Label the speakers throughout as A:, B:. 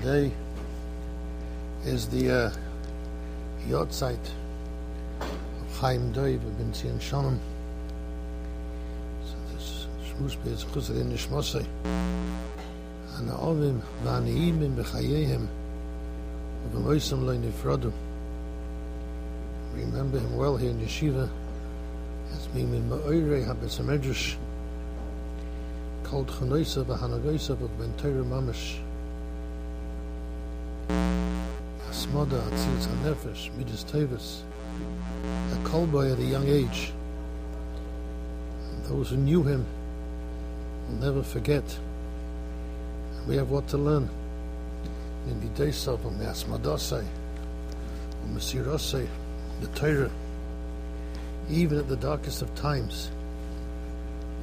A: Today is the uh, Yortzeit of Chaim of Ben Zion Shalom. So this Shmush is Chusar in Nishmosei. Avim v'aniimim b'chayehem v'moisam lo nifradu. Remember him well here in Yeshiva as being in Ma'oirei HaBetzamedrash called Chanoisa v'Hanagoisa v'Ben Torah Mamash. Asmoda Atzilz HaNefesh Midas Tevis a call boy at a young age. Those who knew him will never forget. We have what to learn. In Bidesov and Asmadosai and Masirosai, the Torah, even at the darkest of times,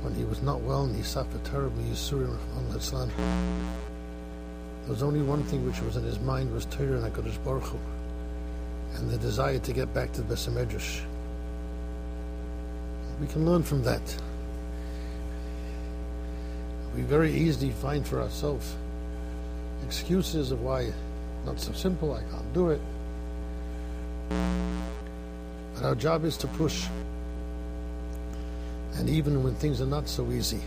A: when he was not well and he suffered terribly, Yisurim on Islam. There was only one thing which was in his mind was Torah and HaKadosh Baruch Hu, and the desire to get back to the Besamedrash. We can learn from that. We very easily find for ourselves excuses of why not so simple, I can't do it. But our job is to push. And even when things are not so easy,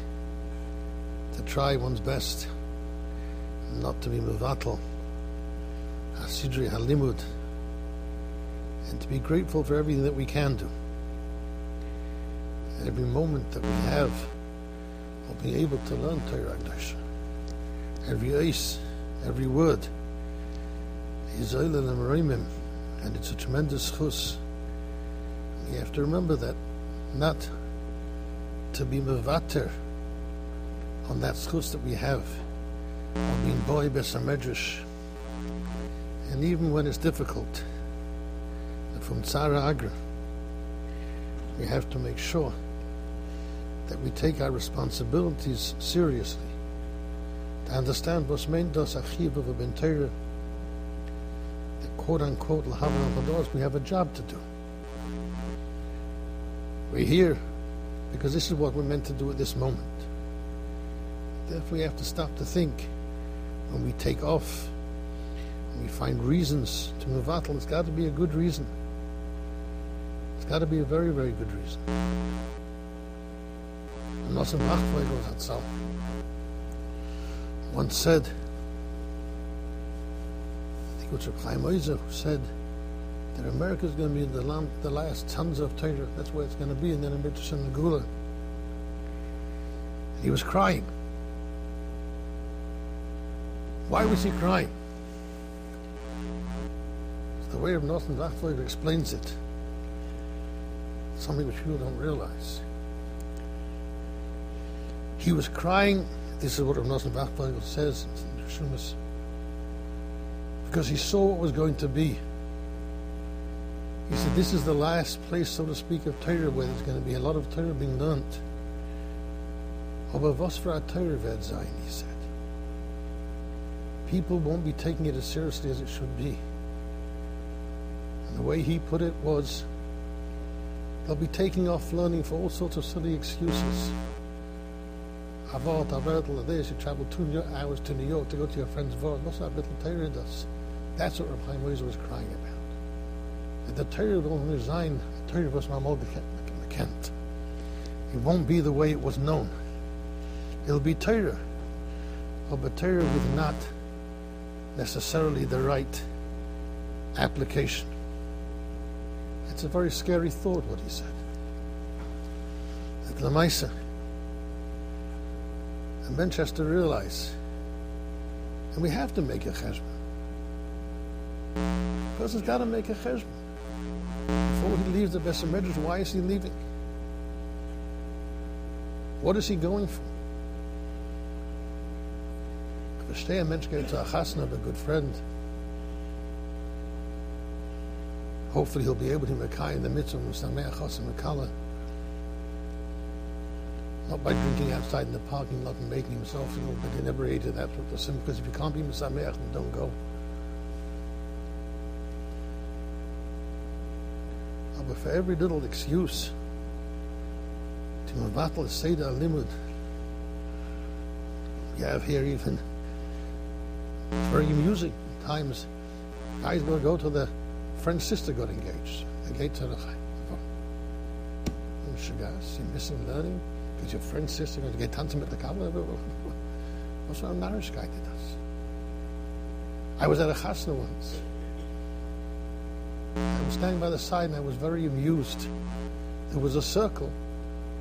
A: to try one's best not to be mevatel, hasidri halimud, and to be grateful for everything that we can do. Every moment that we have of being able to learn Torah every ace, every word, is and it's a tremendous chus. You have to remember that, not to be mevater on that chus that we have And even when it's difficult, from Tzara Agra, we have to make sure that we take our responsibilities seriously. To understand what's meant us achiv of a the quote unquote lahavan we have a job to do. We're here because this is what we're meant to do at this moment. Therefore, we have to stop to think when we take off, when we find reasons to move out, it's got to be a good reason. It's got to be a very, very good reason. And ah, Hatzal once said, I think it was Chaim Oizer who said that America is going to be the, land, the last tons of Torah. That's where it's going to be, and then in Mitzvah and Gula. And he was crying. Why was he crying? It's the way of Nosson Wachtfogel explains it. Something which people don't realize. He was crying. This is what Nosson Wachtfogel says in Shumas. Because he saw what was going to be. He said, This is the last place, so to speak, of Torah where there's going to be a lot of Torah being learnt. Aber was für a Torah wird sein, he said. People won't be taking it as seriously as it should be. And the way he put it was, they'll be taking off learning for all sorts of silly excuses. Avot, Avertel, this, you travel two hours to New York to go to your friend's Vort. What's that little does? That's what Rav Chaim was crying about. The Torah will resign, the Torah was Mamod Kent. It won't be the way it was known. It'll be Torah, oh, but Torah with not necessarily the right application. It's a very scary thought, what he said. That Lamaisa, and to realize, and we have to make a cheshbon. Because he's got to make a cheshbon. Before he leaves the Besamedras, why is he leaving? What is he going for? Verstehe, ein Mensch geht zu a chasna of a good friend. Hopefully he'll be able to make in the mitzvah of Sameh Chosim Makala. Not by drinking outside in the parking lot and making himself feel but inebriated. That's what the sin. Because if you can't be Misameach, then don't go. But for every little excuse to Mavatal Seder Limud, you have here even very amusing. Times guys will go to the friend's sister got engaged. Go to the Shagas, you're oh, missing learning because your friend's sister going to get tanzen with the Kabbalah. What's wrong Narishkeit did us? I was at a chasna once. I was standing by the side and I was very amused. There was a circle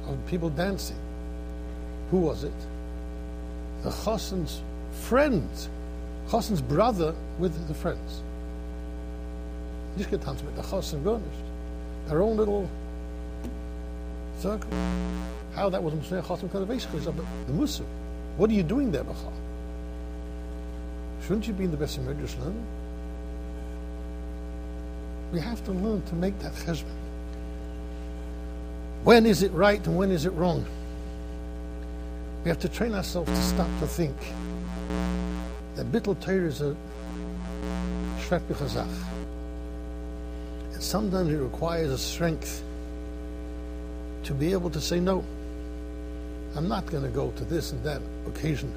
A: of people dancing. Who was it? The chassan's friend, chassan's brother with the friends. Nicht getanzt mit der chassan, gar nicht. Their own little circle. How that was Moshe Chassan Kadaveshka is the Musa. What are you doing there, Bachal? Shouldn't you be in the best Medrash learning? We have to learn to make that cheshbon. When is it right and when is it wrong? We have to train ourselves to stop to think that bittul Torah is a shvet b'chazach. And sometimes it requires a strength to be able to say no. I'm not going to go to this and that occasion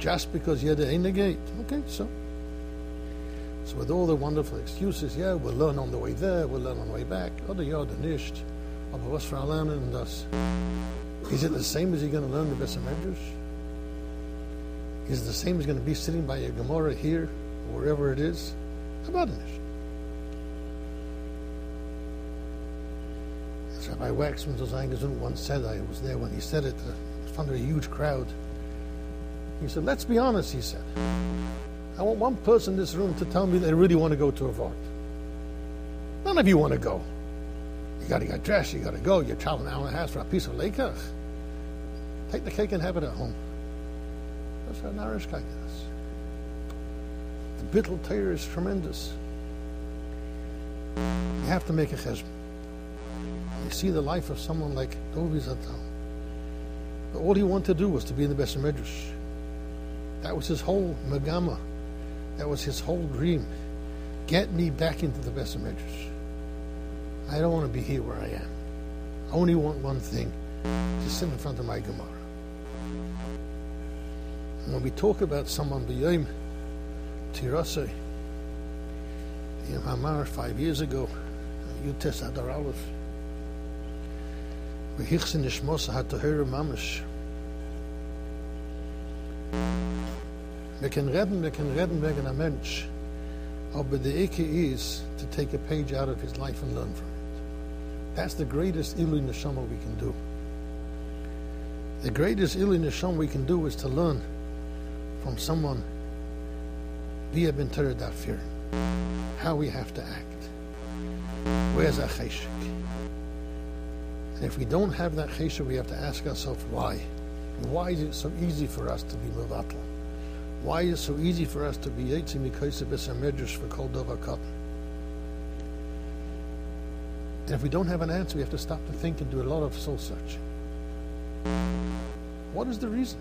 A: just because you're the the gate. Okay, so. So with all the wonderful excuses, yeah, we'll learn on the way there, we'll learn on the way back. Other nicht. Aber was für lernen? Is it the same as you're going to learn the Besser Medrash? Is the same as going to be sitting by your Gemara here, or wherever it is? About it? As Rabbi Wachsman Zosangazun once said, I was there when he said it, uh, in front of a huge crowd. He said, Let's be honest, he said. I want one person in this room to tell me they really want to go to a Vart. None of you want to go. You got to get dressed, you got to go, you're traveling an hour and a half for a piece of lekach. Take the cake and have it at home. That's how Narishkeit is. The bittul Torah is tremendous. You have to make a chesed. You see the life of someone like Dovi Zatal. All he wanted to do was to be in the best Medrash. That was his whole megama. That was his whole dream. Get me back into the best Medrash. I don't want to be here where I am. I only want one thing to sit in front of my Gemara. When we talk about someone b'yom tirase, in Hamar five years ago, Yutes Adar Aleph, v'hichsin nishmos ha-tohera mamish. We can redden, we can redden wegen a mensch, the Eke is to take a page out of his life and learn from it. That's the greatest Ilu Neshama we can do. The greatest Ilu Neshama we can do is to learn from someone via Bintera Dafir, how we have to act. Where's our cheshik? And if we don't have that cheshik, we have to ask ourselves why. Why is it so easy for us to be mevatel? Why is it so easy for us to be yitzim mikoyse b'sar medrash for kol dova katan? And if we don't have an answer, we have to stop to think and do a lot of soul searching. What is the reason?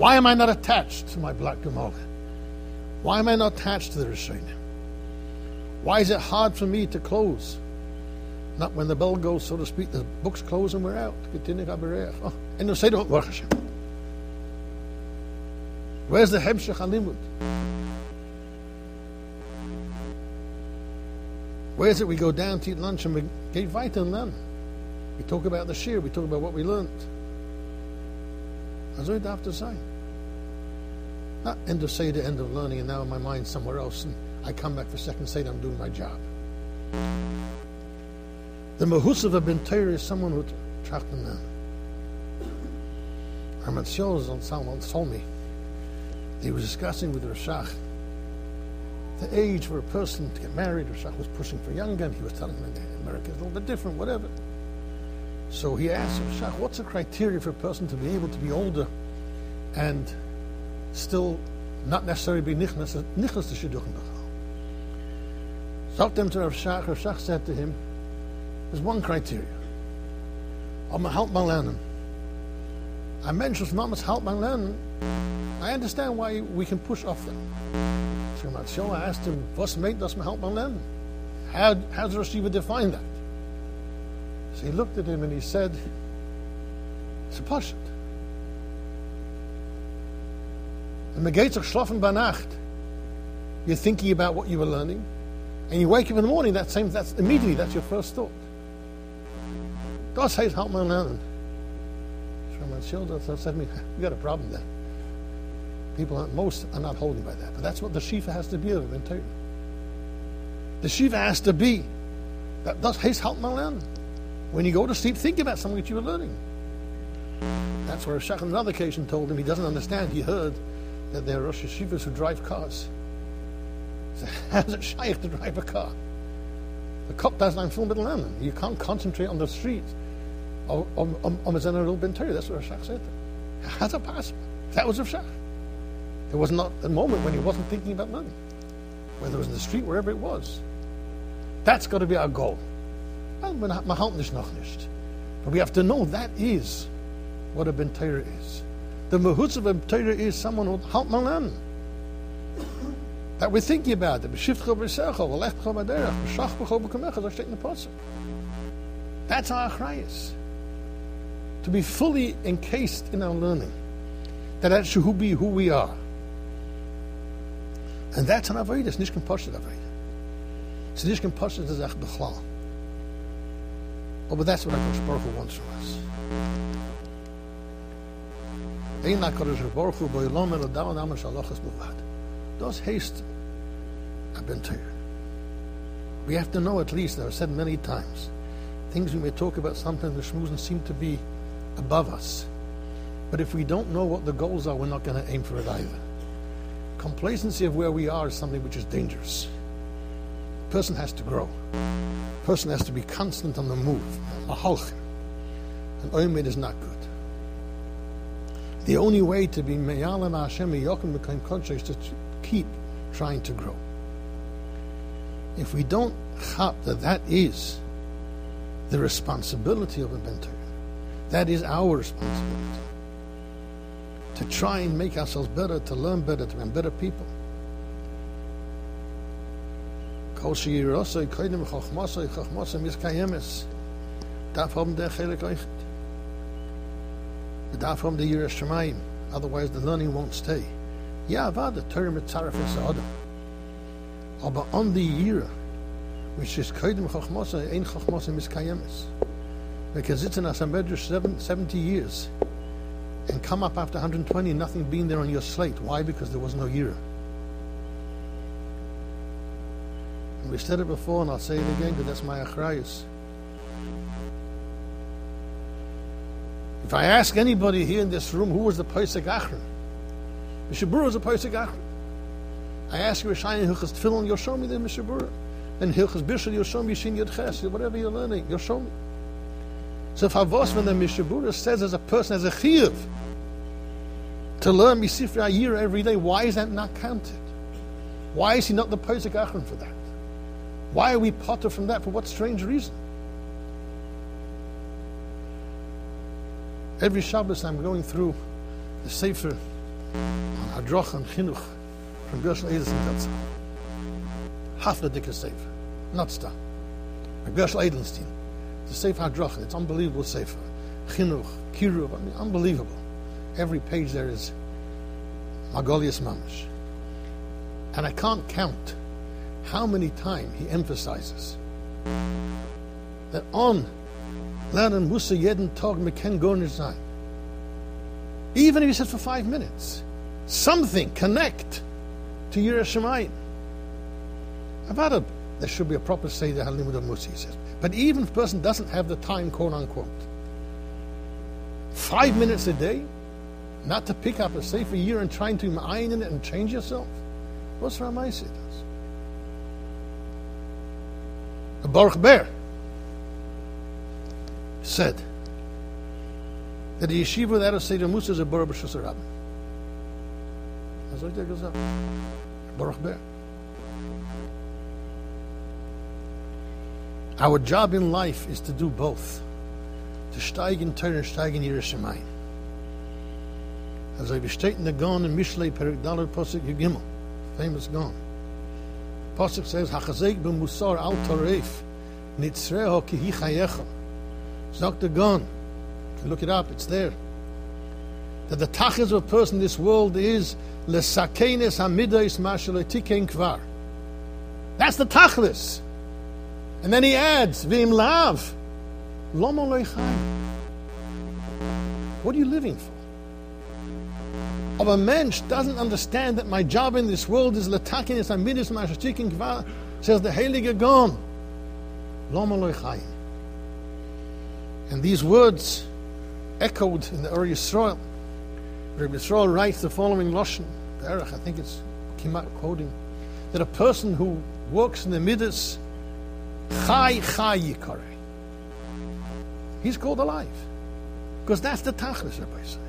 A: Why am I not attached to my black Gemara? Why am I not attached to the Rishonim? Why is it hard for me to close? Not when the bell goes, so to speak, the book's closed and we're out. Oh, and you say, work Hashem. Where's the Hemshech Halimud? Where is it we go down to eat lunch and we get weiter and? We talk about the shir, we talk about what we learned. As I have to say. Not end of Seder, end of learning, and now my mind's somewhere else, and I come back for second Seder, I'm doing my job. The Mahusav of Ben Torah is someone who trachten them. Herman Scholes on someone told me he was discussing with Rashach the age for a person to get married. Rashach was pushing for younger, and he was telling him America is a little bit different, whatever. So he asked Rashach, what's the criteria for a person to be able to be older and still not necessarily be nichnas to shidduchim b'chal. Sagt him to Rav Shach, Rav Shach said to him, there's one criteria. I'm a help lernen. I mentioned Mamas help lernen. I understand why we can push off them. So I asked him, was made das help lernen? How, how does Rosh define that? So he looked at him and he said, pashut. And the gates are schlafen by Nacht. You're thinking about what you were learning. And you wake up in the morning, that same, that's immediately, that's your first thought. God says, help my learning. So my children said to me, you got a problem there. People, are, most are not holding by that. But that's what the Shiva has to be of in. The Shiva has to be. That does his help my learning. When you go to sleep, think about something that you were learning. That's where Shach on another occasion told him he doesn't understand. He heard that there are Rosh Yeshivas who drive cars. So how's it shaykh to drive a car? The cop doesn't film middle lernen. You can't concentrate on the street. That's what Shach said. How's it possible? That was Rav Shach. There was not a moment when he wasn't thinking about learning. Whether it was in the street, wherever it was. That's got to be our goal. But we have to know that is what a Bentayra is. The mahutz of a Bentayra is someone who help malan. That we're thinking about. That's our achrayas. To be fully encased in our learning. That that should be who we are. And that's an avodah. It's nicht kompostet avodah. It's nicht kompostet is echt bechlal. Oh, but that's what HaKadosh Baruch Hu wants from us. Those haste. We have to know at least, I've said many times, things we may talk about sometimes the shmoozen seem to be above us. But if we don't know what the goals are, we're not going to aim for it either. Complacency of where we are is something which is dangerous. Person has to grow person has to be constant on the move. And Oymed is not good. The only way to be Me'alim Hashem Yokim become conscious is to keep trying to grow. If we don't chap that that is the responsibility of a mentor, that is our responsibility. To try and make ourselves better, to learn better, to be better people. Kol sheyirosoi koidim chochmosoi chochmosoi miskayemes. Darf haben der chelik euch. Darf haben der Yiras Shemayim. Otherwise the learning won't stay. Ja, war der Torah mit Zaref es Adam. Aber on the Yira, which is koidim chochmosoi, ein chochmosoi miskayemes. We can sit in a Medrash 70 years and come up after 120 nothing being there on your slate. Why? Because there was no Yira. We said it before, and I'll say it again because that's my achrayus. If I ask anybody here in this room who was the Pesach Achron, Mishnah Berurah was the Pesach Achron. I ask you, Rishayim Hilchas Tefillin, you'll show me the Mishnah Berurah. And Hilchas Bishul, you'll show me Shin Yud Ches, whatever you're learning, you'll show me. So if Havos, when the Mishnah Berurah says as a person, as a chiyuv, to learn Misifra year every day, why is that not counted? Why is he not the Pesach Achron for that? Why are we potter from that? For what strange reason? Every Shabbos I'm going through the Sefer on Hadroch and Chinuch from Gershon. That's half the dicker Sefer, not Stam. Gershon Edelstein. The Sefer Hadroch, it's unbelievable Sefer. Chinuch, Kiruv, I mean, unbelievable. Every page there is Magolius Mamash. And I can't count how many times he emphasizes that on lernen Musa jeden Tag sein. Even if he says for five minutes, something connect to Yiras Shemayim. About a, there should be a proper Seder Halimud of Musa, he says. But even if a person doesn't have the time, quote unquote, five minutes a day, not to pick up a safer year and trying to iron in it and change yourself. What's Ramaisi does? Baruch Ber said that the yeshiva that is Seder Musa is a Baruch B'Shus Rabbin. That's what goes up. Baruch Ber. Our job in life is to do both. To steig in Torah and steig in Yiras Shemayim. As I besteht in the Gon in Mishlei Perik Dalar Posik Yigimel, famous Gon. Pasuk says, "Hachazek b'musar al taref, nitzreho ki hi chayecha." Sagt the gun. Look it up. It's there. that the tachlis of a person in this world is lesakenes hamidas mashaletiken kvar. That's the tachlis. And then he adds, vim lav, lomo What are you living for? Of a mensch doesn't understand that my job in this world is letakenes hamidas mashaletiken kvar, says the Heilige Gon. Lomo And these words echoed in the early Yisrael. Rabbi Yisrael writes the following Lashon, Berach, I think it's Kimat quoting, that a person who works in the Midas, Chai Chai Yikare. He's called alive. Because that's the Tachlis, Rabbi.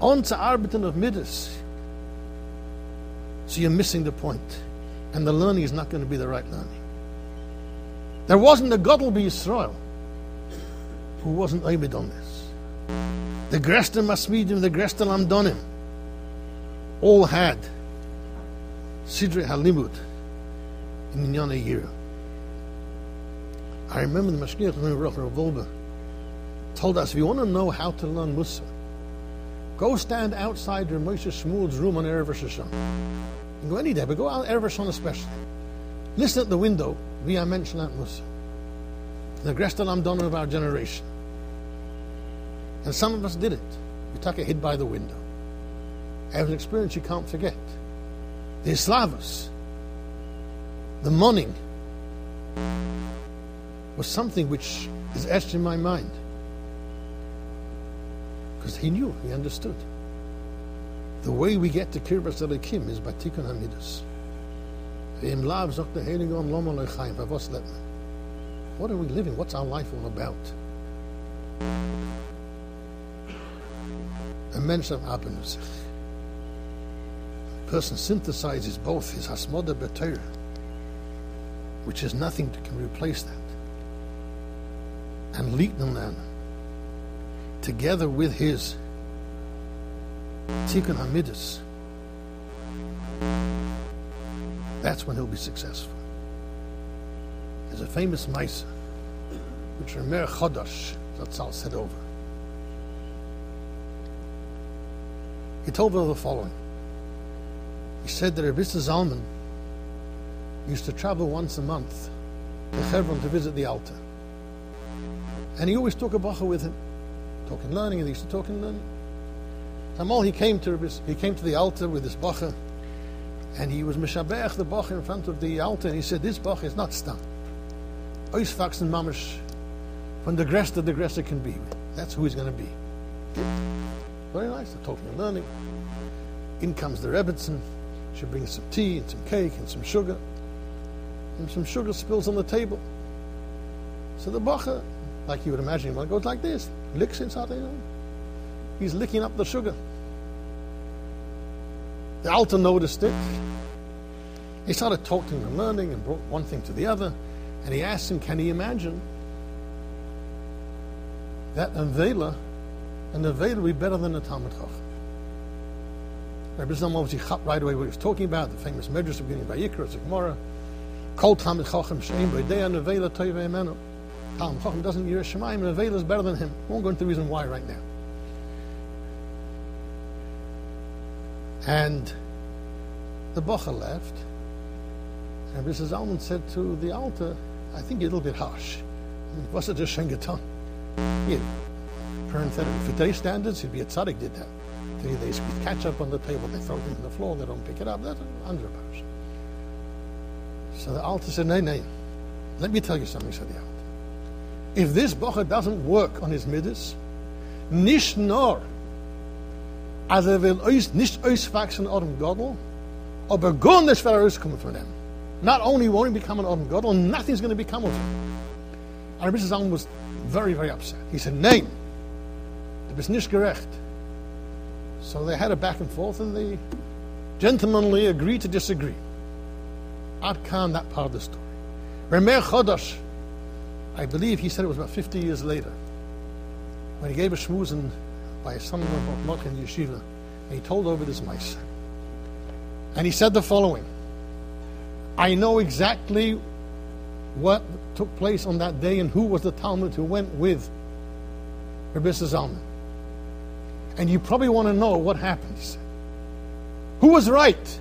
A: On to arbeiten of Midas. So you're missing the point. And the learning is not going to be the right learning. There wasn't a Godel Yisrael who wasn't aiming on this. The Gresta Masmidim, the Gresta Lamdonim, all had Sidre Halimud in Minyana year. I remember the Mashgiach of Wolbe told us if you want to know how to learn Musa, go stand outside your Moshe Shmuel's room on Erev Rosh You go any day, but go out Erev Rosh especially. Listen at the window We, via mention at Musa. The Gresta Lamdonim of our generation. And some of us did it. We took a hid by the window. I have an experience you can't forget. The Islavos, the mourning, was something which is etched in my mind. Because he knew, he understood. The way we get to Kirbas Elikim is by Tikkun Hamidus. What are we living? What's our life all about? a mensch am sich. A person synthesizes both his hasmoda b'Torah, which is nothing that can replace that, and litnanan, together with his tikkun hamidus. That's when he'll be successful. There's a famous Maisa, which Ramer Chodosh, Zatzal said over. He told me the following. He said that Rabbi Zalman used to travel once a month to Hebron to visit the altar. And he always took a bacha with him, talking learning, and he used to and learning. Tamal, he came to he came to the altar with his bacha, and he was mishabech the bacha in front of the altar, and he said, "This bacha is not stam. Oisfax and mamish, from the grass to the it can be. That's who he's going to be." Very nice. Talking and learning. In comes the Rebbitzin. She brings some tea and some cake and some sugar. And some sugar spills on the table. So the bacha, like you would imagine, well, it goes like this. Licks inside, know. He's licking up the sugar. The altar noticed it. He started talking and learning and brought one thing to the other. And he asked him, can he imagine that Avela and the veil will be better than the Talmud Chacham. Rabbi Zalman obviously right away what he was talking about, the famous Medrash beginning by Yikra, a Gemara. Kol Talmud Chacham Shein B'Idei Nevela Toive Emenu. Chacham doesn't hear Shemaim, and Nevela is better than him. Won't go into the reason why right now. And the Bocha left, and Mrs. Zalman said to the altar, I think you're a little bit harsh. Was it just Shengaton? Yeah parenthetic. For today's standards, he'd be a tzaddik did that. They, they squeeze ketchup on the table, they throw it on the floor, they don't pick it up. That's under a. So the altar said, Nay, nay. Let me tell you something, said the altar. If this bocher doesn't work on his midas, nicht nur, als er will euch nicht auswachsen Adam Godel, aber gar nicht will er rauskommen von ihm. Not only won't he become an Adam Godel, nothing's going to become of him. And Rabbi Zalman was very, very upset. He said, Nein, It was nicht gerecht. So they had a back and forth, and they gentlemanly agreed to disagree. Ad Khan, that part of the story. Remer Chodosh, I believe he said it was about 50 years later, when he gave a shmuzin by of Mok in Yeshiva, and he told over this mice. And he said the following I know exactly what took place on that day and who was the Talmud who went with Rabbi Zalman. And you probably want to know what happened, he said. Who was right?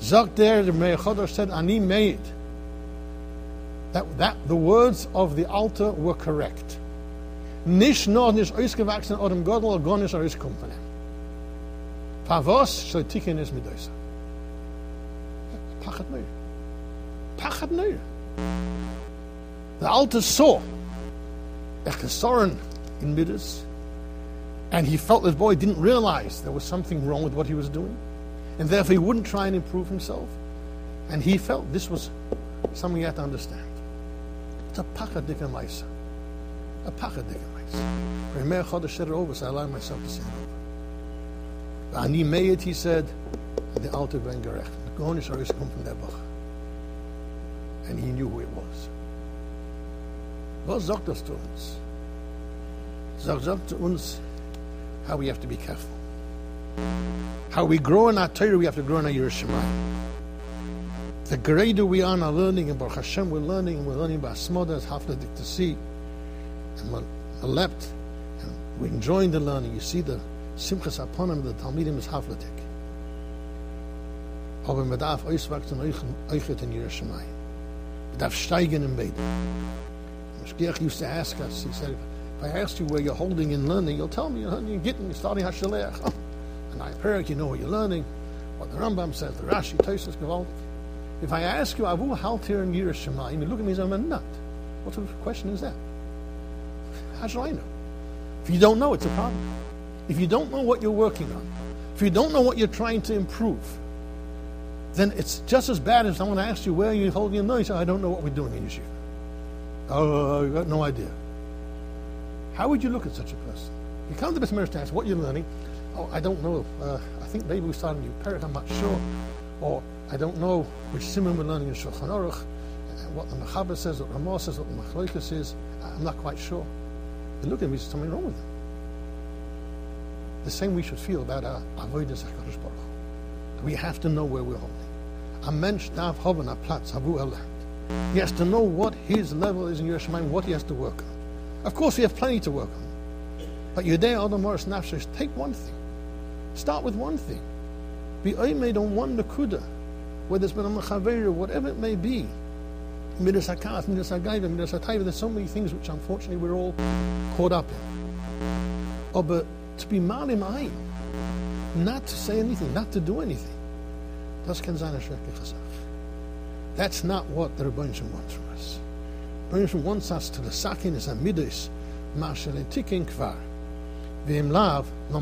A: Zak der, the Meir said, Ani made. That, that the words of the altar were correct. Nicht nur nicht ausgewachsen oder im Gott oder gar nicht rauskommen von ihm. Pavos soll ticken ist mit euch. Pachat neu. Pachat neu. The altar saw Echesoren in Midas, and he felt this boy didn't realize there was something wrong with what he was doing, and therefore he wouldn't try and improve himself. And he felt this was something he had to understand. It's a pachadikan maisa. A pachadikan maisa. Remer chodesh said it over, so I allowed myself to say it over. Ani meyet, he said, the altar ben gerecht. The Gonish always come from that bach. And he knew who it was. Was sagt das zu uns? Sagt, sagt zu uns how we have to be careful. How we grow in our Torah, we have to grow in our Yiras Shemayim. The greater we are in our learning, and Baruch Hashem, we're learning, we're learning by Smoda, as Hafnadik to see, and we're leapt, and we're enjoying the learning. You see the Simchas Aponim, the Talmidim is Hafnadik. Aber man darf euchet in Yiras Shemayim. Darf steigen im Beten. Mashgiach used to ask us, he said, if I asked you where you're holding in learning, you'll tell me you're getting, you're starting Hashalech. And I heard you know what you're learning, what the Rambam says, the Rashi, Tosis, Gewalt. If I ask you, Avu halt here in Yiras Shemayim, you look at me as I'm a nut. What sort of question is that? How should I know? If you don't know, it's a problem. If you don't know what you're working on, if you don't know what you're trying to improve, then it's just as bad as someone asks you, where are you holding your nose? I don't know what we're doing in Yeshiva. Oh, I got no idea. How would you look at such a person? You come to the Medrash to ask what you're learning. Oh, I don't know. Uh, I think maybe we started a new parak, I'm not sure. Or I don't know which simon we're learning in Shulchan Aruch, uh, what the Mechaber says, what Ramah says, what the Machloikas is. I'm not quite sure. They look at me, there's something wrong with them. The same we should feel about our avodas HaKadosh Baruch We have to know where we're holding. A mensch darf haben a Platz, havu He has to know what his level is in Yiras Shemayim, what he has to work on. Of course, we have plenty to work on. But Yudei Adam Morris Nafshesh, take one thing. Start with one thing. Be made on one nakuda, whether it's been a mechaver, whatever it may be. Midas hakas, midas hagaiva, midas hataiva. There's so many things which unfortunately we're all caught up in. Oh, but to be malim ayin, not to say anything, not to do anything. That's not what the Rebbeinu wants from us. Rebbeinu wants us to the sakin is a midis, marshal tikin kvar, v'im lav, no